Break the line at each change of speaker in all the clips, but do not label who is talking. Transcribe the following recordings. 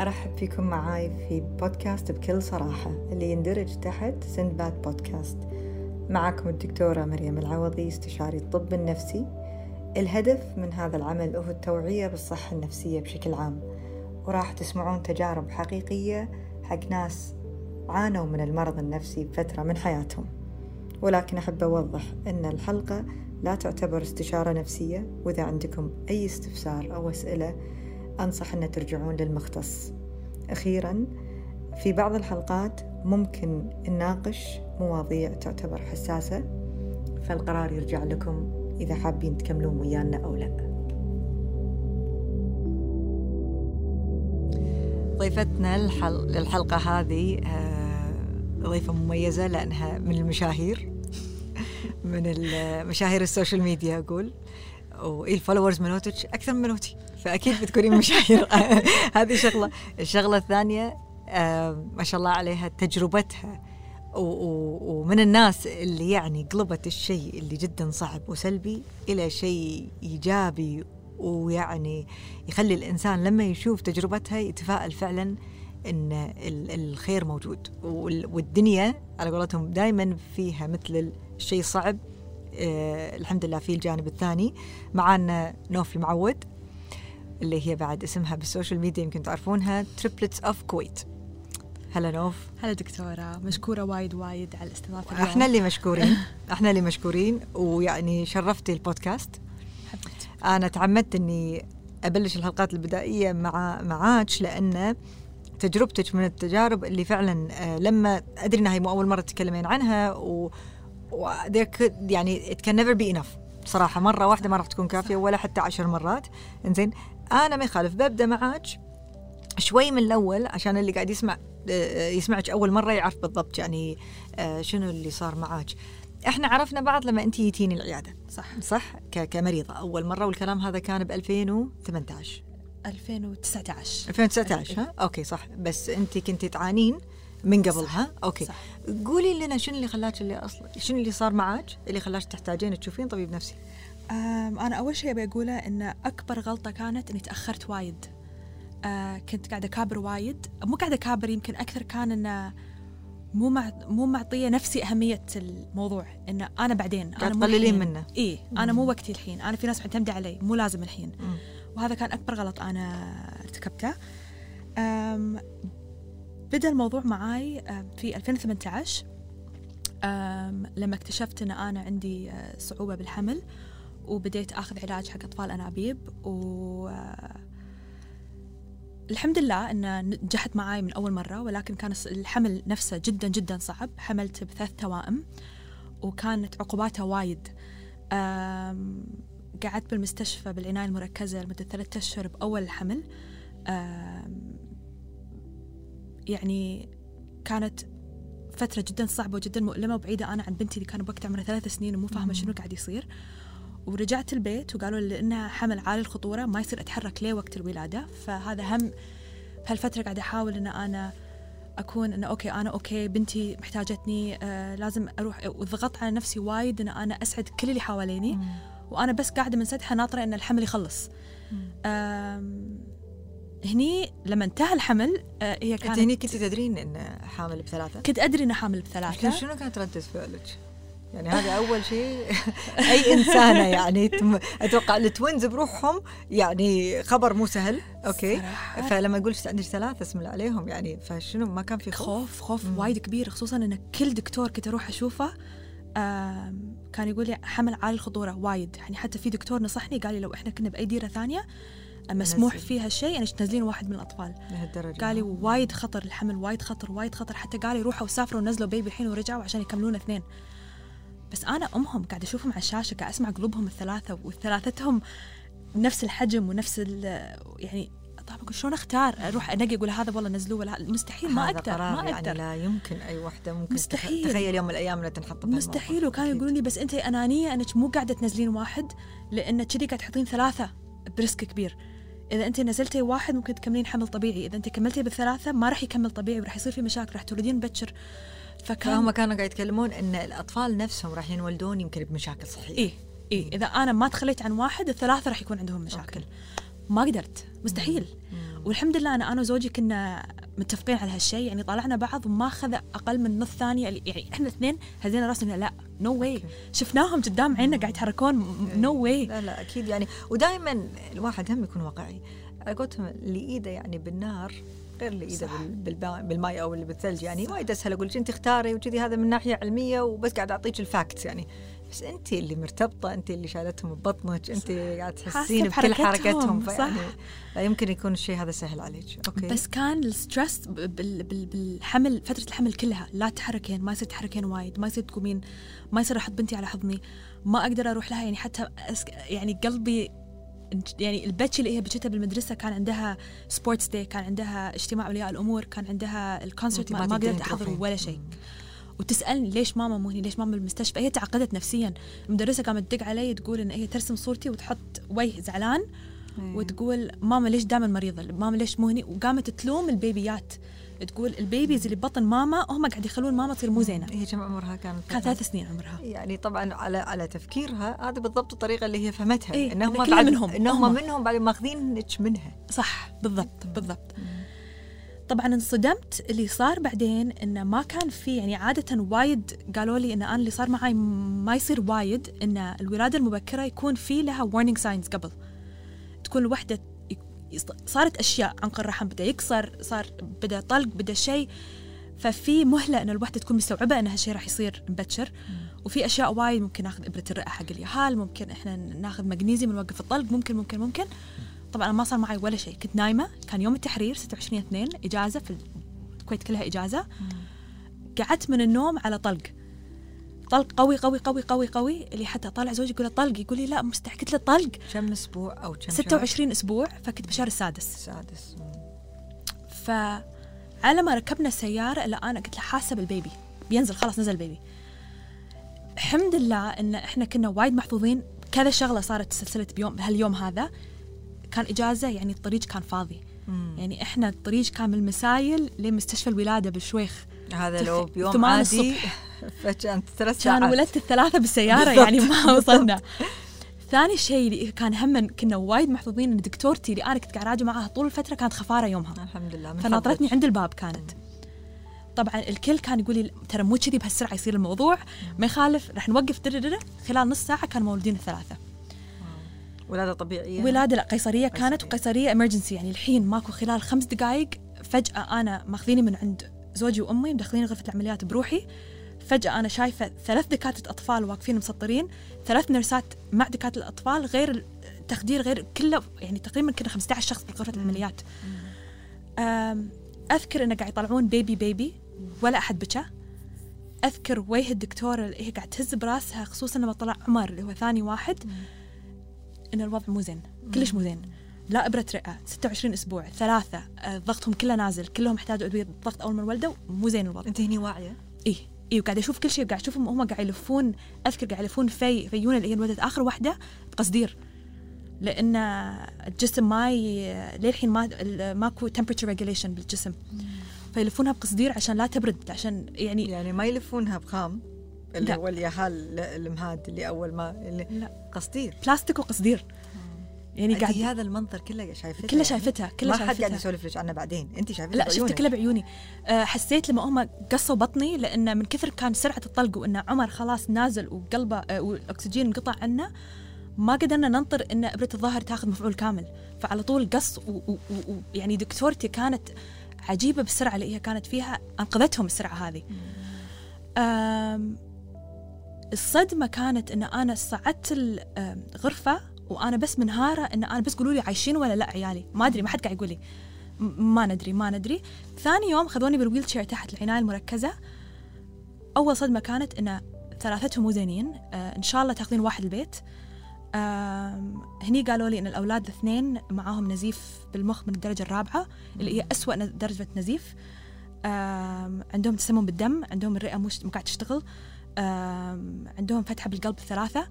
أرحب فيكم معاي في بودكاست بكل صراحة اللي يندرج تحت سندباد بودكاست معكم الدكتورة مريم العوضي استشاري الطب النفسي. الهدف من هذا العمل هو التوعية بالصحة النفسية بشكل عام وراح تسمعون تجارب حقيقية حق ناس عانوا من المرض النفسي بفترة من حياتهم. ولكن أحب أوضح أن الحلقة لا تعتبر استشارة نفسية وإذا عندكم أي استفسار أو أسئلة أنصح أن ترجعون للمختص أخيرا في بعض الحلقات ممكن نناقش مواضيع تعتبر حساسة فالقرار يرجع لكم إذا حابين تكملون ويانا أو لا ضيفتنا. للحلقة هذه آه، ضيفة مميزة لأنها من المشاهير من مشاهير السوشيال ميديا أقول والفولورز ملوتك أكثر من ملوتي فأكيد بتكونين مشاهير. هذه شغلة. الشغلة الثانية ما شاء الله عليها تجربتها. ومن الناس اللي يعني قلبت الشيء اللي جدا صعب وسلبي إلى شيء إيجابي ويعني يخلي الإنسان لما يشوف تجربتها يتفائل فعلا إن الخير موجود. والدنيا على قولتهم دائما فيها مثل الشيء الصعب الحمد لله في الجانب الثاني. معانا نوف المعود اللي هي بعد اسمها بال social media يمكن تعرفونها Triplets of Kuwait هلا نوف.
هلا دكتورة مشكورة وايد وايد على الاستضافة
إحنا اللي مشكورين إحنا اللي مشكورين ويعني شرفتي البودكاست. حبيت. أنا تعمدت إني أبلش الحلقات البدائية مع معاك لأن تجربتك من التجارب اللي فعلا آه، لما أدري إنها هي مو أول مرة تتكلمين عنها و, و يعني it can never be enough. صراحة مرة واحدة ما راح تكون كافية ولا حتى عشر مرات. إنزين أنا ما يخالف. ببدأ معاك شوي من الأول عشان اللي قاعد يسمع آه، يسمعك أول مرة يعرف بالضبط يعني آه، شنو اللي صار معاك. إحنا عرفنا بعض لما أنت جيتيني العيادة.
صح.
صح؟ كمريضة. أول مرة والكلام هذا كان ب
2018 2019
2019 ها؟ أوكي صح. بس أنت كنتي تعانين من قبلها أوكي. صح. قولي لنا شنو اللي خلاك اللي أصلا شنو اللي صار معك اللي خلاك تحتاجين تشوفين طبيب نفسي؟
أنا أول شيء أبي أقوله إن أكبر غلطة كانت إني تأخرت وايد. أه كنت قاعدة أكابر وايد. مو قاعدة أكابر يمكن أكثر كان إنه مو مع مو معطية نفسي أهمية الموضوع إن أنا بعدين
أنا تقللين منه.
إي أنا مو وقتي الحين. أنا في ناس معتمده علي مو لازم الحين. مم. وهذا كان أكبر غلط أنا ارتكبته. بدأ الموضوع معاي في 2018 لما اكتشفت إن أنا عندي آه، صعوبة بالحمل وبديت آخذ علاج حق أطفال أنابيب و الحمد لله انه نجحت معاي من أول مرة ولكن كان الحمل نفسه جدا جدا صعب. حملت بثلاث توائم وكانت عقوباتها وايد. قعدت بالمستشفى بالعناية المركزة لمدة ثلاثة أشهر بأول الحمل. يعني كانت فترة جدا صعبة وجدا مؤلمة وبعيدة. أنا عن بنتي اللي كان بوقت عمرها ثلاث سنين ومو فاهمة شنو قاعد يصير. ورجعت البيت وقالوا لي لانها حمل عالي الخطورة ما يصير أتحرك ليه وقت الولادة. فهذا هم بهالفتره قاعدة أحاول إن أنا أكون إنه أوكي أنا أوكي بنتي محتاجتني آه لازم أروح. وضغطت على نفسي وايد إن أنا أسعد كل اللي حواليني. وأنا بس قاعدة منسدحة ناطرة إن الحمل يخلص. هني لما انتهى الحمل آه هي
كانت هني كنت تدرين إن حامل بثلاثة؟
كنت أدري ان حامل بثلاثة.
شنو كانت رده فعلك؟ يعني هذا أول شيء أي إنسانة يعني أتوقع ال twins بروحهم يعني خبر مو سهل أوكي؟ فلما يقول عندك ثلاثة اسم عليهم يعني فشنو ما كان في
خوف. خوف, خوف وايد كبير خصوصا إن كل دكتور كنت أروح أشوفه كان يقول لي حمل عالي الخطورة وايد. يعني حتى في دكتور نصحني قال لي لو إحنا كنا بأي ديرة ثانية مسموح فيها شيء يعني تنزلين واحد من الأطفال.
لهالدرجة.
قال لي وايد خطر الحمل وايد خطر وايد خطر. حتى قال لي روحوا وسافروا ونزلوا بيبي الحين ورجعوا عشان يكملون اثنين. بس أنا أمهم قاعدة أشوفهم على الشاشة قاعد أسمع قلوبهم الثلاثة وثلاثتهم نفس الحجم ونفس يعني طبعا شلون أختار؟ أروح أنقي أقول هذا والله نزلوه ولا مستحيل ما أقدر ما
يعني أقدر. يعني لا يمكن أي وحدة ممكن مستحيل. تخيل يوم من الأيام انها تنحط
مستحيل وكانوا يقولون لي بس أنت أنانية أنك مو قاعدة تنزلين واحد لأن كذي قاعد تحطين ثلاثة. ب risk كبير. إذا انت نزلتي واحد ممكن تكملين حمل طبيعي. إذا انت كملتي بالثلاثة ما راح يكمل طبيعي وراح يصير في مشاكل راح تولدين بكر
فكان هم كانوا قاعد يتكلمون إن الأطفال نفسهم راح ينولدون يمكن بمشاكل صحية.
اي اي إذا أنا ما تخليت عن واحد الثلاثة راح يكون عندهم مشاكل. أوكي. ما قدرت. مستحيل. مم. والحمد لله أنا أنا وزوجي كنا متفقين على هالشيء يعني طالعنا بعض وما أخذ أقل من نص ثانية. يعني إحنا الاثنين هزينا راسنا لا نو no واي شفناهم قدام عيننا قاعد يتحركون no way
لا لا أكيد يعني. ودائما الواحد هم يكون واقعي. على قولتهم اللي ايده يعني بالنار غير اللي ايده بالماء أو اللي بالثلج يعني. وايد أسهل أقول أنت اختاري وكذي هذا من ناحية علمية وبس قاعد أعطيك ال facts يعني. بس أنت اللي مرتبطة أنت اللي شالتهم ببطنك أنت قاعد تحسين بكل حركتهم فيعني لا يمكن يكون الشيء هذا سهل عليك.
أوكي. بس كان ال stress بالحمل فترة الحمل كلها لا تتحركين ما يصير تتحركين وايد ما يصير تقومين ما يصير أحط بنتي على حضني ما أقدر أروح لها يعني حتى يعني قلبي يعني البتش اللي هي بتشتها بالمدرسة كان عندها sports day كان عندها اجتماع اولياء الأمور كان عندها ال concert ما, ما قدرت احضر ولا شيء. وتسألني ليش ماما مو هنا ليش ماما بالمستشفى؟ هي تعقدت نفسيا. المدرسة قامت تدق علي تقول إن هي ترسم صورتي وتحط وجه زعلان أيه. وتقول ماما ليش دائما مريضة؟ ماما ليش مو هني وقامت تلوم البيبيات. تقول ال babies اللي ببطن ماما هم قاعد يخلون ماما تصير مو زينة.
هي كم عمرها؟ كانت
كانت ثلاث سنين عمرها.
يعني طبعا على على تفكيرها هذه بالضبط الطريقة اللي هي فهمتها
إيه انهم بعد منهم
انهم منهم بعد ماخذينك منها.
صح بالضبط بالضبط. طبعا انصدمت اللي صار بعدين انه ما كان في يعني عادة وايد قالوا لي إن أنا اللي صار معي ما يصير وايد إن الولادة المبكرة يكون في لها warning signs قبل. تكون الوحدة صارت أشياء عنق الرحم بدأ يكسر صار بدأ طلق بدأ شيء. ففي مهلة إن الوحدة تكون مستوعبة إن هالشيء راح يصير مبكر. وفي أشياء وايد ممكن ناخذ إبرة الرئة حق اليهال ممكن إحنا ناخذ مغنيزيوم نوقف الطلق ممكن ممكن ممكن. طبعا ما صار معي ولا شيء. كنت نايمة. كان يوم التحرير 26 2 إجازة في الكويت كلها إجازة. قعدت من النوم على طلق. طلق قوي قوي قوي قوي قوي. اللي حتى طالع زوجي يقول له طلق يقول لي لا مستحيل قلت له طلق
كم أسبوع أو كم
26 أسبوع فكنت بالشهر السادس.
السادس.
فعلى ما ركبنا السيارة الا أنا قلت له حاسة بالبيبي. بينزل خلاص نزل البيبي. الحمد لله إن إحنا كنا وايد محظوظين. كذا شغلة صارت سلسلة بيوم بهاليوم هذا. كان إجازة يعني الطريق كان فاضي. مم. يعني إحنا الطريق كان من المسايل لمستشفى الولادة بالشويخ
هذا لو بيوم عادي الصبح.
فكانت ثلاث ساعات. كان ولدت الثلاثة بالسيارة يعني ما وصلنا. ثاني شيء اللي كان هم كنا وايد محظوظين إن دكتورتي اللي أنا كنت قاعد أراجع معاها طول الفترة كانت خفارة يومها.
الحمد لله
فناطرتني عند الباب كانت. طبعا الكل كان يقول لي ترى مو كذي بهالسرعة يصير الموضوع ما يخالف رح نوقف خلال نص ساعة كانوا مولودين الثلاثة.
ولادة طبيعية.
ولادة لا قيصرية كانت وقيصرية امرجنسي يعني الحين ماكو خلال خمس دقائق فجأة أنا ماخذيني من عند زوجي وأمي مدخلين غرفة العمليات بروحي. فجأة أنا شايفة ثلاث دكاترة أطفال واقفين مسطرين ثلاث نرسات مع دكاترة الأطفال غير التخدير غير كله يعني تقريبا كنا 15 شخص بغرفة العمليات. أذكر إنه قاعد يطلعون بيبي بيبي ولا أحد بكى. أذكر وجه الدكتورة اللي هي قاعد تهز براسها خصوصا لما طلع عمر اللي هو ثاني واحد. إن الوضع مو زين. كلش مو زين. لا ابره رئه 26 أسبوع ثلاثة آه، ضغطهم كله نازل كلهم احتاجوا ادويه ضغط أول ما ولدوا مو زين الوضع.
أنت هني واعية؟
اي اي وقاعد أشوف كل شيء قاعد أشوفهم هم قاعد يلفون أذكر قاعد يلفون في فيونه اللي هي ولدت اخر واحدة بقصدير. لأن الجسم ما ي... للحين ما ماكو temperature regulation بالجسم. فيلفونها بقصدير عشان لا تبرد عشان يعني
يعني ما يلفونها بخام؟ اللي لا. هو اليهال المهاد اللي أول ما اللي لا. قصدير.
بلاستيك وقصدير.
يعني قاعد هذا المنظر كله شايفتها؟
كله شايفتها كله
ما حد قاعد يسولف لك عنه بعدين. أنت شايفتها
لا شفت كله بعيوني. أه حسيت لما هم قصوا بطني لأن من كثر كان سرعة الطلق وإن عمر خلاص نازل وقلبه أه والأكسجين انقطع عنه ما قدرنا ننطر إن إبرة الظهر تاخذ مفعول كامل. فعلى طول قص ويعني دكتورتي كانت عجيبة بالسرعه اللي هي كانت فيها أنقذتهم السرعة هذه. الصدمة كانت إن أنا صعدت الغرفه وأنا بس منهارة إن أنا بس قولوا لي عايشين ولا لا عيالي. ما أدري ما حد قاعد يقول لي. ما ندري ما ندري. ثاني يوم خذوني بالويل شير تحت العناية المركزة. أول صدمة كانت إن ثلاثتهم مو زينين. آه إن شاء الله تاخذين واحد البيت. آه هني قالوا لي إن الأولاد الاثنين معاهم نزيف بالمخ من الدرجة الرابعة اللي هي أسوأ درجة نزيف. آه عندهم تسمم بالدم عندهم الرئة مش قاعد تشتغل. عندهم فتحة بالقلب ثلاثة.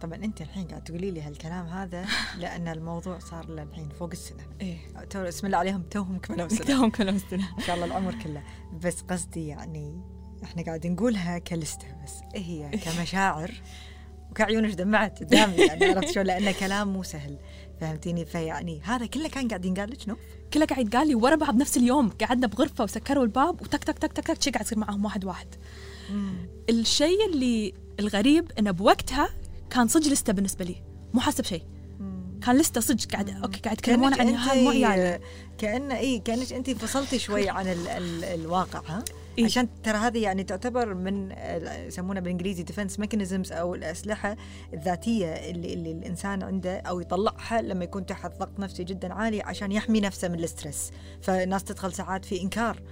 طبعا أنت الحين قاعد تقولي لي هالكلام هذا لأن الموضوع صار له الحين فوق السنة.
إيه.
تو اسم الله عليهم توهم كملوا سنه
توهم كملوا سنه
إن شاء الله العمر كله. بس قصدي يعني إحنا قاعد نقولها كلستة بس. هي؟ كمشاعر. وكعيونك دمعت قدامي يعني عرفت شلون؟ لأنه كلام مو سهل. فهمتيني؟ فيعني هذا كله كان قاعد ينقال لك no
كله قاعد قال لي ورا بعض نفس اليوم. قعدنا بغرفة وسكروا الباب وتك تك تك تك تك شي قاعد يصير معهم واحد واحد. الشيء اللي الغريب انه بوقتها كان صدق لسته بالنسبة لي. مو حاسه بشيء كان لسته صدق قاعد okay قاعد يتكلمون عن هذا مو عيال
كأن إي كأنك أنت فصلتي شوي عن ال ال الواقع ها؟ إيه؟ عشان ترى هذه يعني تعتبر من يسمونها بالإنجليزي defense mechanisms أو الأسلحة الذاتية اللي, اللي الإنسان عنده أو يطلعها لما يكون تحت ضغط نفسي جدا عالي عشان يحمي نفسه من ال stress فالناس تدخل ساعات في إنكار.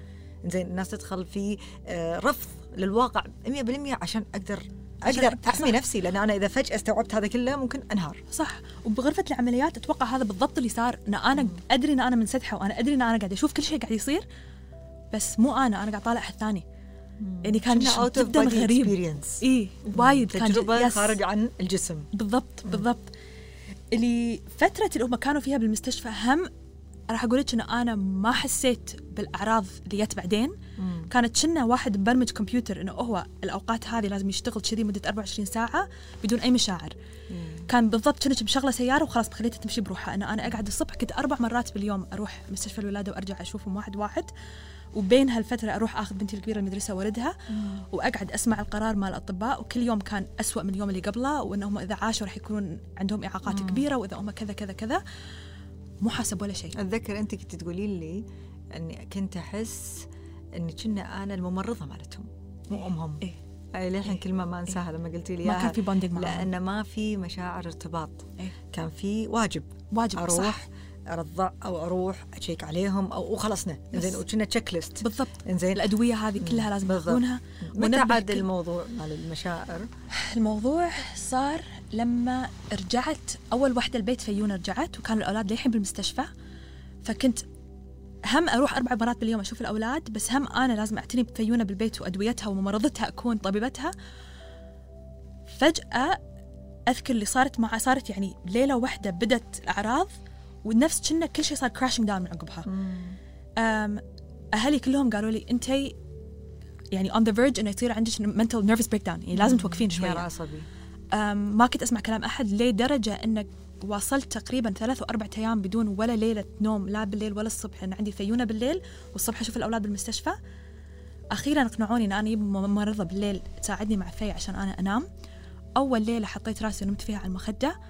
زين الناس تدخل في آه، رفض للواقع 100% عشان أقدر أقدر أحمي نفسي. لأن أنا إذا فجأة استوعبت هذا كله ممكن أنهار.
صح. وبغرفة العمليات أتوقع هذا بالضبط اللي صار. إن أنا أدري إن أنا منسدحه وأنا أدري إن أنا قاعدة أشوف كل شيء قاعد يصير بس مو أنا. أنا قاعد طالع أحد ثاني. يعني كان جدا غريب. إي وايد
كان تجربة خارج عن الجسم.
بالضبط بالضبط. اللي فترة اللي هم كانوا فيها بالمستشفى هم راح أقول لك ان أنا ما حسيت بالأعراض اللي جت بعدين مم. كانت كنا واحد مبرمج كمبيوتر إنه هو الأوقات هذه لازم يشتغل كذي مدة 24 ساعة بدون أي مشاعر مم. كان بالضبط كنت بشغله سيارة وخلاص بخليتها تمشي بروحها إنه أنا أقعد الصبح كنت أربع مرات باليوم أروح مستشفى الولادة وأرجع أشوفهم واحد واحد وبين هالفترة أروح أخذ بنتي الكبيرة المدرسة وولدها وأقعد أسمع القرار مال الأطباء وكل يوم كان أسوأ من اليوم اللي قبله وأنهم إذا عاشوا راح يكونون عندهم إعاقات مم. كبيرة وإذا هم كذا كذا كذا مو حاسب ولا شيء.
أتذكر أنت كنت تقولين لي اني كنت أحس اني كنا أنا الممرضة مالتهم مو إيه. أمهم.
إيه.
أي للحين إيه؟ كلمة ما أنساها إيه؟ لما قلتي لي
ما كان في bonding معهم
لأن ما في مشاعر ارتباط.
إيه؟
كان في واجب.
واجب
أروح صح. أرضع أو أروح أشيك عليهم أو وخلصنا. زين وكأنه checklist
بالضبط. زين الأدوية هذه كلها لازم ياخذونها
متى عاد الموضوع مال المشاعر؟
الموضوع صار لما رجعت أول وحده البيت فيونا رجعت وكان الأولاد للحين بالمستشفى. فكنت هم أروح أربع مرات باليوم أشوف الأولاد بس هم أنا لازم أعتني بفيونا بالبيت وأدويتها وممرضتها أكون طبيبتها. فجأة أذكر اللي صارت مع صارت يعني ليلة واحدة بدت الاعراض ونفس كأنه كل شيء صار crashing down من عقبها. أهلي كلهم قالوا لي انت يعني on the verge إنه يصير عندك mental nervous breakdown يعني لازم توقفين شوي
عصبي
ما كنت أسمع كلام أحد لدرجة إنك واصلت تقريبا ثلاث واربع أيام بدون ولا ليلة نوم لا بالليل ولا الصبح. لأن عندي فيونه بالليل والصبح أشوف الأولاد بالمستشفى. أخيرا اقنعوني إن أنا أجيب ممرضه بالليل تساعدني مع في عشان أنا أنام. أول ليلة حطيت رأسي ونمت فيها على المخدة.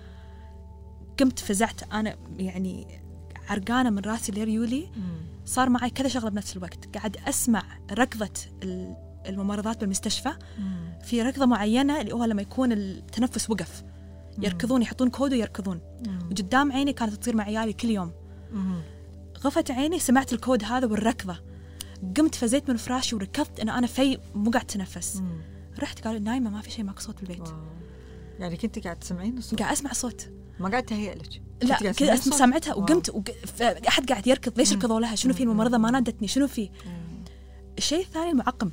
قمت فزعت. أنا يعني عرقانة من رأسي لريولي. صار معي كذا شغلة بنفس الوقت. قاعد أسمع ركضة الممرضات بالمستشفى في ركضة معينة اللي هو لما يكون التنفس وقف. يركضون يحطون كود ويركضون. وقدام عيني كانت تصير مع عيالي كل يوم. غفت عيني سمعت الكود هذا والركضة. قمت فزيت من فراشي وركضت انه أنا في مو قاعد اتنفس رحت قالوا نايمة ما في شيء ماكو صوت بالبيت.
يعني كنت قاعد تسمعين الصوت؟
قاعد أسمع صوت.
ما قاعد تهيئ لك؟
لا كذا سمعتها وقمت وق... أحد قاعد يركض ليش ركضوا لها؟ شنو في؟ الممرضة ما نادتني شنو في؟ الشيء الثاني المعقم.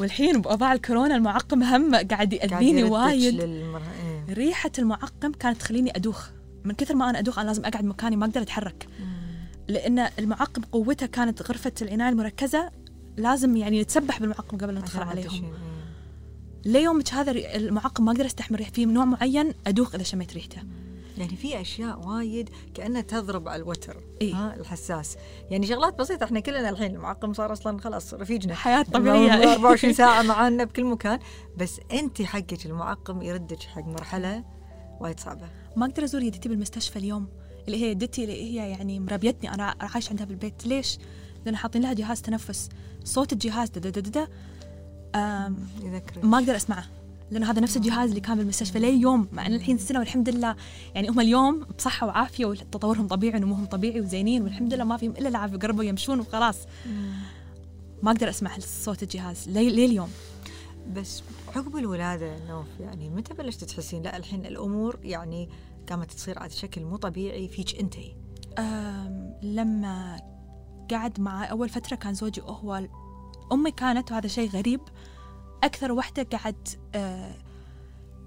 والحين باوضاع الكورونا المعقم هم قاعد يأذيني وايد. للمر... إيه. ريحة المعقم كانت تخليني أدوخ. من كثر ما أنا أدوخ أنا لازم أقعد مكاني ما أقدر أتحرك. لأن المعقم قوته كانت غرفة العناية المركزة لازم يعني نتسبح بالمعقم قبل ما ندخل عليهم. إيه. ليومك هذا المعقم ما أقدر أستحمل ريحه في نوع معين أدوخ إذا شميت ريحته.
يعني في أشياء وايد كأنها تضرب على الوتر.
إيه؟
ها الحساس. يعني شغلات بسيطة إحنا كلنا الحين المعقم صار أصلا خلاص رفيجنا
حياة طبيعية.
24 ساعة معانا بكل مكان. بس أنت حقك المعقم يردك حق مرحلة وايد صعبة.
ما أقدر أزور يدتي بالمستشفى اليوم. اللي هي يدتي اللي هي يعني مربيتني. أنا عايش عندها بالبيت. ليش؟ لأن حاطين لها جهاز تنفس. صوت الجهاز دا دا دا دا ما أقدر أسمعه. لأن هذا نفس الجهاز اللي كان بالمستشفى لي يوم مع أن الحين سنة والحمد لله يعني هم اليوم بصحة وعافية وتطورهم طبيعي ونموهم طبيعي وزينين والحمد لله ما فيهم إلا العافية قربوا يمشون وخلاص. ما أقدر أسمع صوت الجهاز لي, لي اليوم
بس عقب الولادة نوف يعني متى بلشت تحسين؟ لا الحين الأمور يعني قامت تصير على شكل مو طبيعي فيك أنت
لما قعد معي أول فترة كان زوجي هو أمي كانت وهذا شيء غريب أكثر وحدة قاعد أه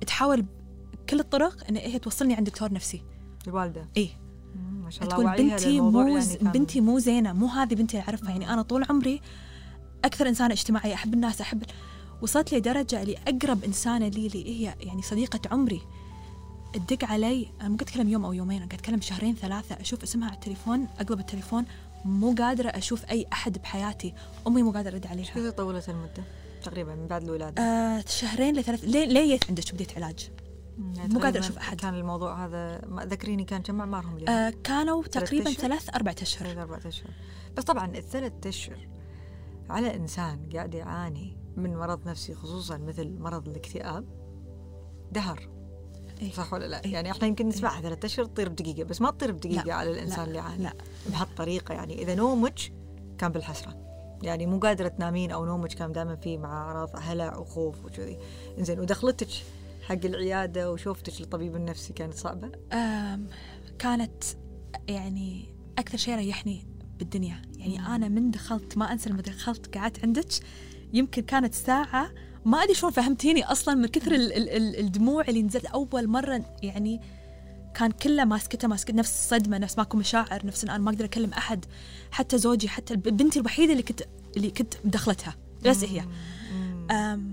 تحاول بكل الطرق إن هي توصلني عند دكتور نفسي.
الوالدة.
إيه.
ما شاء الله
تقول بنتي مو يعني بنتي مو زينة مو هذه بنتي اللي أعرفها. يعني أنا طول عمري أكثر إنسانة اجتماعية أحب الناس أحب وصلت لدرجة اللي أقرب إنسانة لي اللي هي يعني صديقة عمري تدق علي. أنا مو قاعد أتكلم يوم أو يومين أنا قاعد أتكلم شهرين ثلاثة أشوف اسمها على التليفون أقلب التليفون مو قادرة أشوف أي أحد بحياتي. أمي مو قادرة أرد عليها.
كثر طولت المدة؟ تقريبا من بعد الولادة
آه شهرين لثلاث ليه ليه عندك بديت علاج
يعني
مو قادرة
تقريباً
أشوف أحد.
كان الموضوع هذا ذكريني كان كم اعمارهم اليوم؟
آه كانوا تقريبا؟ ثلاث أربعة أشهر
ثلاث أربعة أشهر بس طبعا الثلاث أشهر على إنسان قاعد يعاني من مرض نفسي خصوصا مثل مرض الاكتئاب دهر
إيه.
صح ولا لا؟
إيه.
يعني إحنا يمكن نسمعها ثلاث أشهر تطير بدقيقة بس ما تطير بدقيقة
لا،
على الإنسان
لا،
اللي يعاني
لا
بهالطريقة يعني إذا نومك كان بالحسرة يعني مو قادرة تنامين أو نومك كان دائما فيه مع أعراض هلع وخوف وكذي. إنزين ودخلتك حق العيادة وشوفتك للطبيب النفسي كانت
صعبة؟ كانت يعني أكثر شيء ريحني بالدنيا. يعني أنا من دخلت ما أنسى لما دخلت قعدت عندك يمكن كانت ساعة ما أدري شلون فهمتيني أصلا من كثر ال- ال- ال- الدموع اللي نزلت أول مرة يعني كان كله ماسكته ماسكته نفس الصدمة نفس ماكو مشاعر نفس أنا ما أقدر أكلم أحد حتى زوجي حتى بنتي الوحيدة اللي كنت اللي كنت مدخلتها بس هي. أم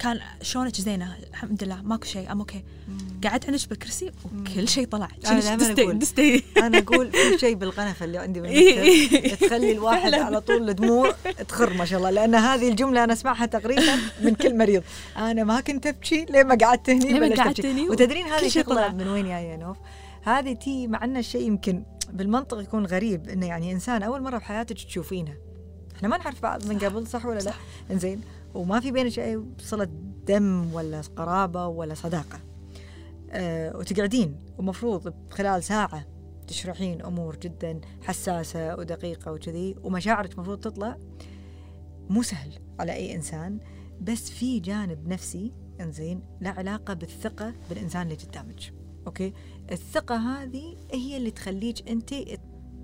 كان شلونك زينة؟ الحمد لله ماكو شيء أم أوكي قعدت عندك بالكرسي وكل شيء طلع.
دايماً
دستي
أقول.
دستي
أنا أقول في شيء بالقنفه اللي عندي. بالمكتب تخلي الواحد. على طول الدموع تخر ما شاء الله. لأن هذه الجملة أنا أسمعها تقريبا من كل مريض. أنا ما كنت أبكي ليه ما قعدت هني؟
ليه ما قعدت. هني؟
وتدرين
كل
هذه شغله. من وين جاية يا نوف هذه تي مع أن الشيء يمكن بالمنطق يكون غريب إنه يعني إنسان أول مرة بحياتك تشوفينه. إحنا ما نعرف بعض من قبل صح ولا لا؟ إنزين. وما في بينك أي صلة دم ولا قرابة ولا صداقة. أه وتقعدين ومفروض خلال ساعة تشرحين أمور جدا حساسة ودقيقة وكذي ومشاعرك مفروض تطلع. مو سهل على أي إنسان بس في جانب نفسي إنزين له علاقة بالثقة بالإنسان اللي قدامك. أوكي؟ الثقة هذه هي اللي تخليك أنت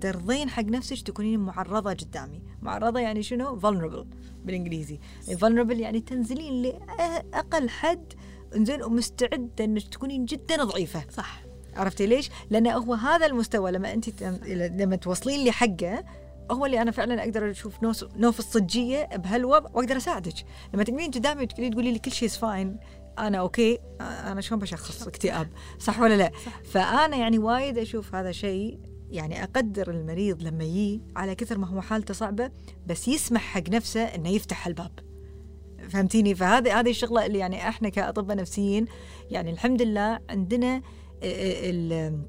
ترضين حق نفسك تكونين معرضة قدامي. معرضة يعني شنو؟ vulnerable بالإنجليزي. vulnerable يعني تنزلين لأقل حد انزين ومستعده إنك تكونين جدا ضعيفة.
صح.
عرفتي ليش؟ لأن هو هذا المستوى لما أنت تم- لما توصلين لي حقه هو اللي أنا فعلا أقدر أشوف نوف نوف الصجية بهالوضع وأقدر أساعدك. لما تقعدين قدامي وتقولي تقولي لي كل شيء fine أنا okay. أنا شلون بشخص؟ اكتئاب. صح ولا لا؟
صح.
فأنا يعني وايد أشوف هذا شيء يعني أقدر المريض لما يجي على كثر ما هو حالته صعبة بس يسمح حق نفسه إنه يفتح الباب. فهمتيني؟ فهذه هذه الشغلة اللي يعني إحنا كأطباء نفسيين يعني الحمد لله عندنا ال- ال-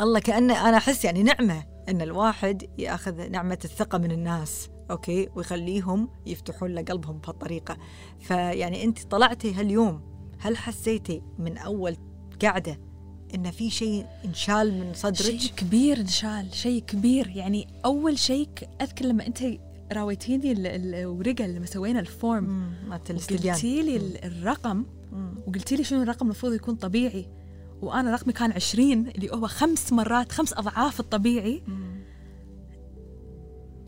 الله كانه أنا أحس يعني نعمة إن الواحد يأخذ نعمة الثقة من الناس okay؟ ويخليهم يفتحون له قلبهم بهالطريقة. فيعني أنت طلعتي هاليوم هل حسيتي من أول قعدة إن في شيء انشال من صدرك؟
شيء كبير انشال شيء كبير. يعني أول شيء أذكر لما أنت راويتيني ال- ال- الورقة لما سوينا
ال form
وقلتي لي ال- الرقم. وقلتي لي شنو الرقم المفروض يكون طبيعي. وأنا رقمي كان 20 اللي هو خمس مرات خمس أضعاف الطبيعي.
مم.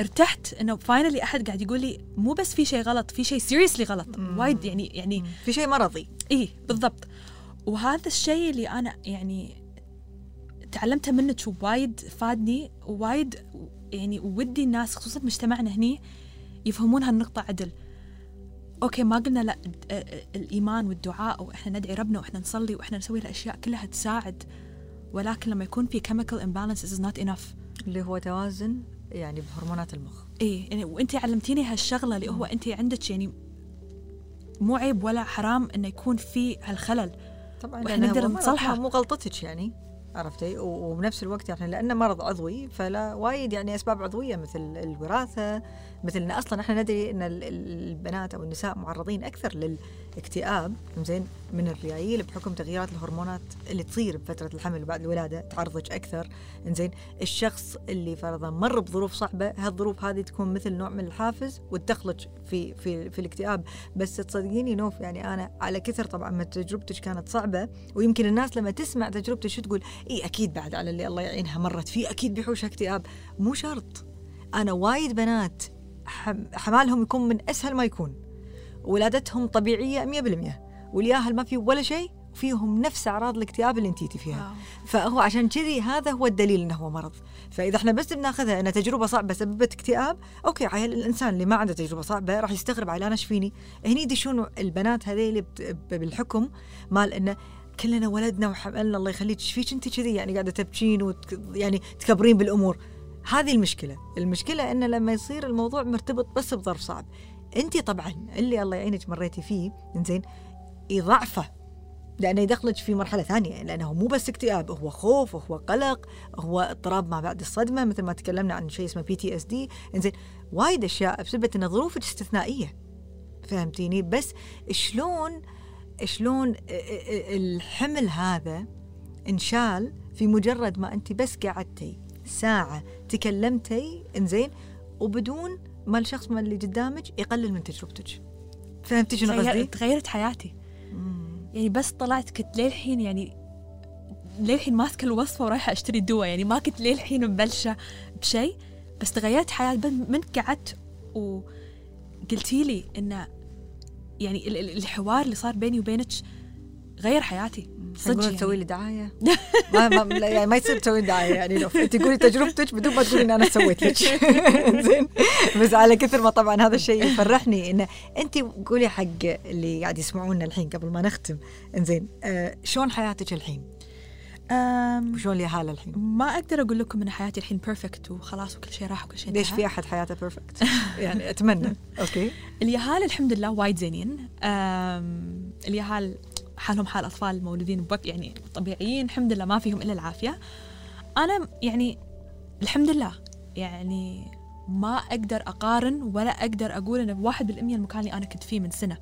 ارتحت إنه finally أحد قاعد يقول لي مو بس في شيء غلط في شيء seriously غلط. وايد يعني يعني
في شيء مرضي.
إيه بالضبط. وهذا الشيء اللي أنا يعني تعلمته منك وايد فادني ووايد يعني ودي الناس خصوصا مجتمعنا هني يفهمون هالنقطة عدل. أوكي ما قلنا لا ال- ال- الإيمان والدعاء وإحنا ندعي ربنا وإحنا نصلي وإحنا نسوي الاشياء كلها تساعد ولكن لما يكون في chemical imbalances is not enough.
اللي هو توازن يعني بهرمونات المخ.
إيه يعني وانت علمتيني هالشغلة اللي هو انت عندك يعني مو عيب ولا حرام إنه يكون في هالخلل.
طبعا لأنه
نقدر نصلحه.
مو غلطتك يعني عرفتي وبنفس الوقت يعني لأنه مرض عضوي فلا وايد يعني أسباب عضوية مثل الوراثة مثل إن أصلا إحنا ندري إن ال- ال- البنات أو النساء معرضين أكثر للاكتئاب زين من الريايل بحكم تغييرات الهرمونات اللي تصير بفترة الحمل وبعد الولادة تعرضك أكثر زين الشخص اللي فرضا مر بظروف صعبة هالظروف هذه تكون مثل نوع من الحافز وتدخلك في في في الاكتئاب. بس تصدقيني نوف يعني أنا على كثر طبعا ما تجربتك كانت صعبة ويمكن الناس لما تسمع تجربتك تقول؟ اي أكيد بعد على اللي الله يعينها مرت فيه أكيد بيحوشها اكتئاب. مو شرط. أنا وايد بنات حمالهم يكون من أسهل ما يكون. ولادتهم طبيعية 100% والياهل ما في ولا شيء فيهم نفس أعراض الاكتئاب اللي انت فيها
wow.
فهو عشان كذي هذا هو الدليل إنه هو مرض. فإذا إحنا بس بناخذها إنها تجربة صعبة سببت اكتئاب okay عيل الإنسان اللي ما عنده تجربة صعبة راح يستغرب عيل أنا إيش فيني؟ هني يدشون البنات هذيل بالحكم مال إنه كلنا ولدنا وحملنا الله يخليك إيش فيك انت كذي؟ يعني قاعدة تبكين وت... يعني تكبرين بالأمور. هذه المشكلة. المشكلة انه لما يصير الموضوع مرتبط بس بظرف صعب. أنت طبعا اللي الله يعينك مريتي فيه زين يضعفه لأنه يدخلك في مرحلة ثانية لأنه مو بس اكتئاب هو خوف هو قلق هو اضطراب ما بعد الصدمة مثل ما تكلمنا عن شيء اسمه PTSD إنزين وايد أشياء بسبب إن ظروفك استثنائية. فهمتيني؟ بس شلون شلون الحمل هذا انشال في مجرد ما أنت بس قعدتي؟ ساعة تكلمتي إنزين وبدون ما الشخص ما اللي قدامك يقلل من تجربتك فهمتي شنو قصدي؟
تغيرت حياتي
مم.
يعني بس طلعت كنت للحين يعني للحين ماسكة الوصفة ورايحة أشتري الدواء يعني ما كنت للحين مبلشة بشيء بس تغيرت حياتي من قعدت وقلتي لي انه يعني ال- ال- الحوار اللي صار بيني وبينك غير حياتي صدق يعني.
تسوي لي دعاية ما ما لا، يعني ما يصير تسوي دعاية يعني لو انت تقولي تجربتك بدون ما تقولي إن أنا سويت لك زين بس على كثر ما طبعا هذا الشيء يفرحني انه انت قولي حق اللي قاعد يسمعونا الحين قبل ما نختم إنزين آه شلون حياتك الحين؟
أم
وشلون اليهال الحين؟
ما أقدر أقول لكم إن حياتي الحين perfect وخلاص وكل شيء راح وكل شيء
ليش. في أحد حياته perfect؟ يعني أتمنى okay
اليهال الحمد لله وايد زينين اليهال حالهم حال أطفال مولودين بوقت يعني طبيعيين الحمد لله ما فيهم إلا العافية. أنا يعني الحمد لله. يعني ما أقدر أقارن ولا أقدر أقول انه بواحد بالمية المكان اللي أنا كنت فيه من سنة.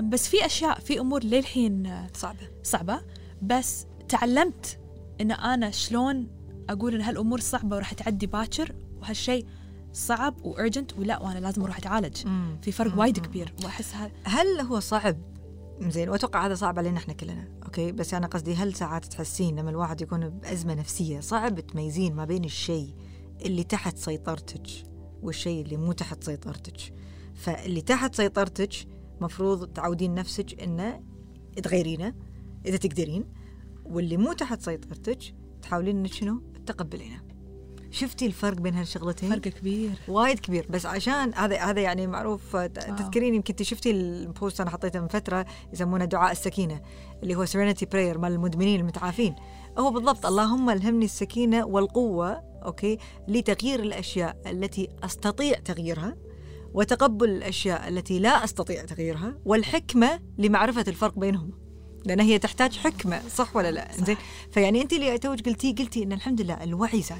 بس في أشياء في أمور للحين
صعبة.
صعبة. بس تعلمت إن أنا شلون أقول إن هالأمور صعبة وراح تعدي باكر وهالشيء صعب وارجنت ولا وأنا لازم أروح أتعالج.
مم.
في فرق. وايد كبير وأحس
هل هو صعب زين وأتوقع هذا صعب علينا إحنا كلنا أوكي؟ بس أنا قصدي هل ساعات تحسين لما الواحد يكون بأزمة نفسية صعب تميزين ما بين الشيء اللي تحت سيطرتك والشيء اللي مو تحت سيطرتك؟ فاللي تحت سيطرتك مفروض تعودين نفسك إنه تغيرينه إذا تقدرين واللي مو تحت سيطرتك تحاولين إنك شنو؟ تتقبلينه شفتي الفرق بين هالشغلتين؟
فرق كبير.
وايد كبير. بس عشان هذا هذا يعني معروف ت- تذكرين يمكن انت شفتي ال post أنا حطيته من فترة يسمونه دعاء السكينة اللي هو serenity prayer مال المدمنين المتعافين. هو بالضبط اللهم ألهمني السكينة والقوة okay لتغيير الأشياء التي أستطيع تغييرها وتقبل الأشياء التي لا أستطيع تغييرها والحكمة لمعرفة الفرق بينهما لأن هي تحتاج حكمة صح ولا لا. زين فيعني أنت اللي توج قلتي قلتي إن الحمد لله الوعي زاد.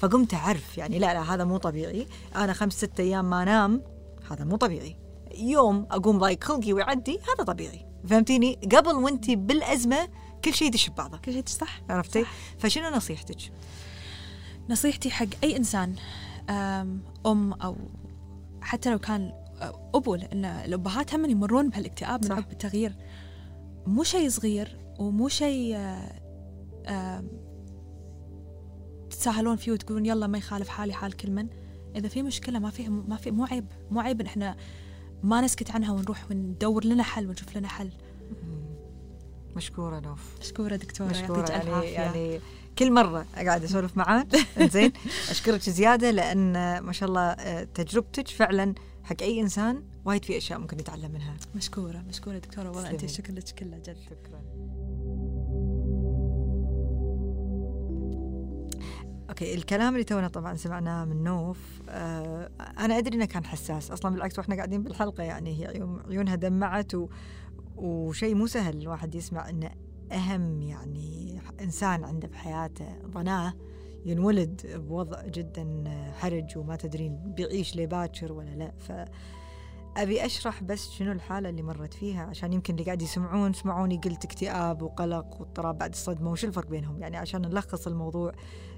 فقمت أعرف يعني لا لا هذا مو طبيعي. أنا خمس ستة أيام ما أنام هذا مو طبيعي. يوم أقوم ضايق خلقي ويعدي هذا طبيعي. فهمتيني؟ قبل وأنت بالأزمة كل شيء يدش ببعضه.
كل شيء صح.
عرفتي؟
صح.
فشنو نصيحتك؟
نصيحتي حق أي إنسان أم أم أو حتى لو كان أبو لأن الأبهات هم يمرون بهالاكتئاب من. عقب التغيير. مو شيء صغير ومو شيء تتساهلون فيه وتقولون يلا ما يخالف حالي حال كل من. إذا في مشكلة ما في ما في مو عيب مو عيب إن إحنا ما نسكت عنها ونروح وندور لنا حل ونشوف لنا حل.
مشكورة نوف.
مشكورة دكتورة
مشكورة.
يعطيك
يعني
عافية.
يعني كل مرة قاعد أسولف معاك. زين أشكرك زيادة لأن ما شاء الله آه، تجربتك فعلا حق أي إنسان وايد في أشياء ممكن يتعلم منها.
مشكورة مشكورة دكتورة والله
أنت.
الشكر لك كله جد.
شكرا. أوكي الكلام اللي تونا طبعا سمعناه من نوف آه أنا أدري إنه كان حساس. أصلا بالعكس وإحنا قاعدين بالحلقة يعني هي عيون عيونها دمعت و وشيء مو سهل الواحد يسمع إنه أهم يعني إنسان عنده بحياته ضناه ينولد بوضع جدا حرج وما تدرين بيعيش لباكر ولا لا. ف أبي أشرح بس شنو الحالة اللي مرت فيها عشان يمكن اللي قاعد يسمعون سمعوني قلت اكتئاب وقلق واضطراب بعد الصدمة وش الفرق بينهم؟ يعني عشان نلخص الموضوع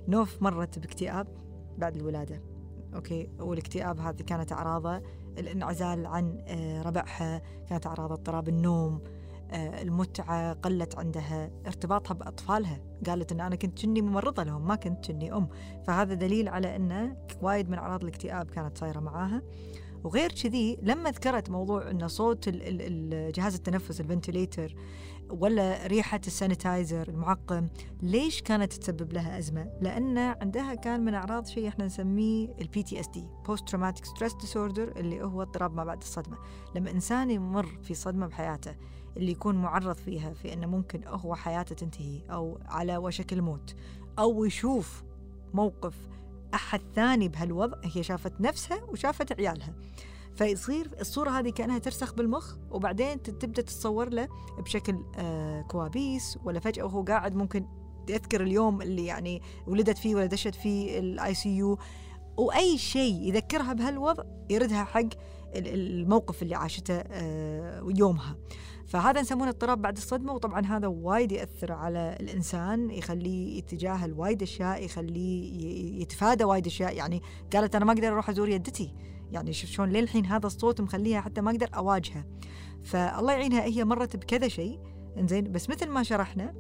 نوف مرت باكتئاب بعد الولادة أوكي؟ والاكتئاب هذه كانت أعراضه الانعزال عن آه، ربعها كانت أعراض اضطراب النوم آه، المتعة قلت عندها ارتباطها بأطفالها قالت إن أنا كنت كني ممرضة لهم ما كنت كني أم. فهذا دليل على انه وايد من أعراض الاكتئاب كانت صايرة معاها. وغير كذي لما ذكرت موضوع ان صوت جهاز التنفس ال ventilator ولا ريحة ال sanitizer المعقم ليش كانت تسبب لها أزمة؟ لأن عندها كان من أعراض شيء إحنا نسميه ال PTSD post traumatic stress disorder اللي هو اضطراب ما بعد الصدمة لما إنسان يمر في صدمة بحياته اللي يكون معرض فيها في أنه ممكن هو حياته تنتهي أو على وشك الموت أو يشوف موقف أحد ثاني بهالوضع هي شافت نفسها وشافت عيالها. فيصير الصورة هذه كأنها ترسخ بالمخ وبعدين تبدأ تتصور له بشكل آه كوابيس ولا فجأة وهو قاعد ممكن يذكر اليوم اللي يعني ولدت فيه ولا دشت فيه ال ICU. وأي شيء يذكرها بهالوضع يردها حق الموقف اللي عاشته آه يومها. فهذا نسمونه اضطراب بعد الصدمة وطبعا هذا وايد يأثر على الإنسان يخليه يتجاهل وايد أشياء يخليه يتفادى وايد أشياء. يعني قالت أنا ما أقدر أروح أزور يدتي. يعني شوف شلون للحين هذا الصوت مخليها حتى ما أقدر أواجهه. فالله يعينها هي مرت بكذا شيء. إنزين بس مثل ما شرحنا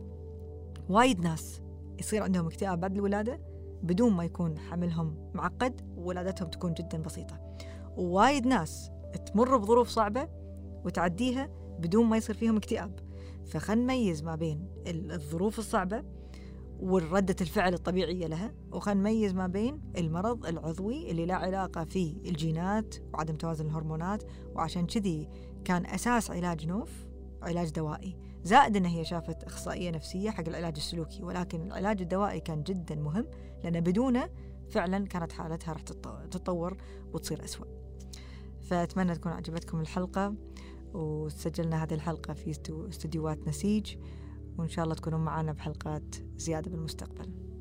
وايد ناس يصير عندهم اكتئاب بعد الولادة بدون ما يكون حملهم معقد وولادتهم تكون جدا بسيطة. ووايد ناس تمر بظروف صعبة وتعديها بدون ما يصير فيهم اكتئاب. فخل نميز ما بين الظروف الصعبة وردة الفعل الطبيعية لها وخل نميز ما بين المرض العضوي اللي له علاقة في الجينات وعدم توازن الهرمونات وعشان كذي كان أساس علاج نوف علاج دوائي. زائد أن هي شافت أخصائية نفسية حق العلاج السلوكي ولكن العلاج الدوائي كان جدا مهم لأن بدونه فعلا كانت حالتها راح تتطور وتصير أسوأ. فأتمنى تكون عجبتكم الحلقة وسجلنا هذه الحلقة في استديوهات نسيج وإن شاء الله تكونوا معنا بحلقات زيادة بالمستقبل.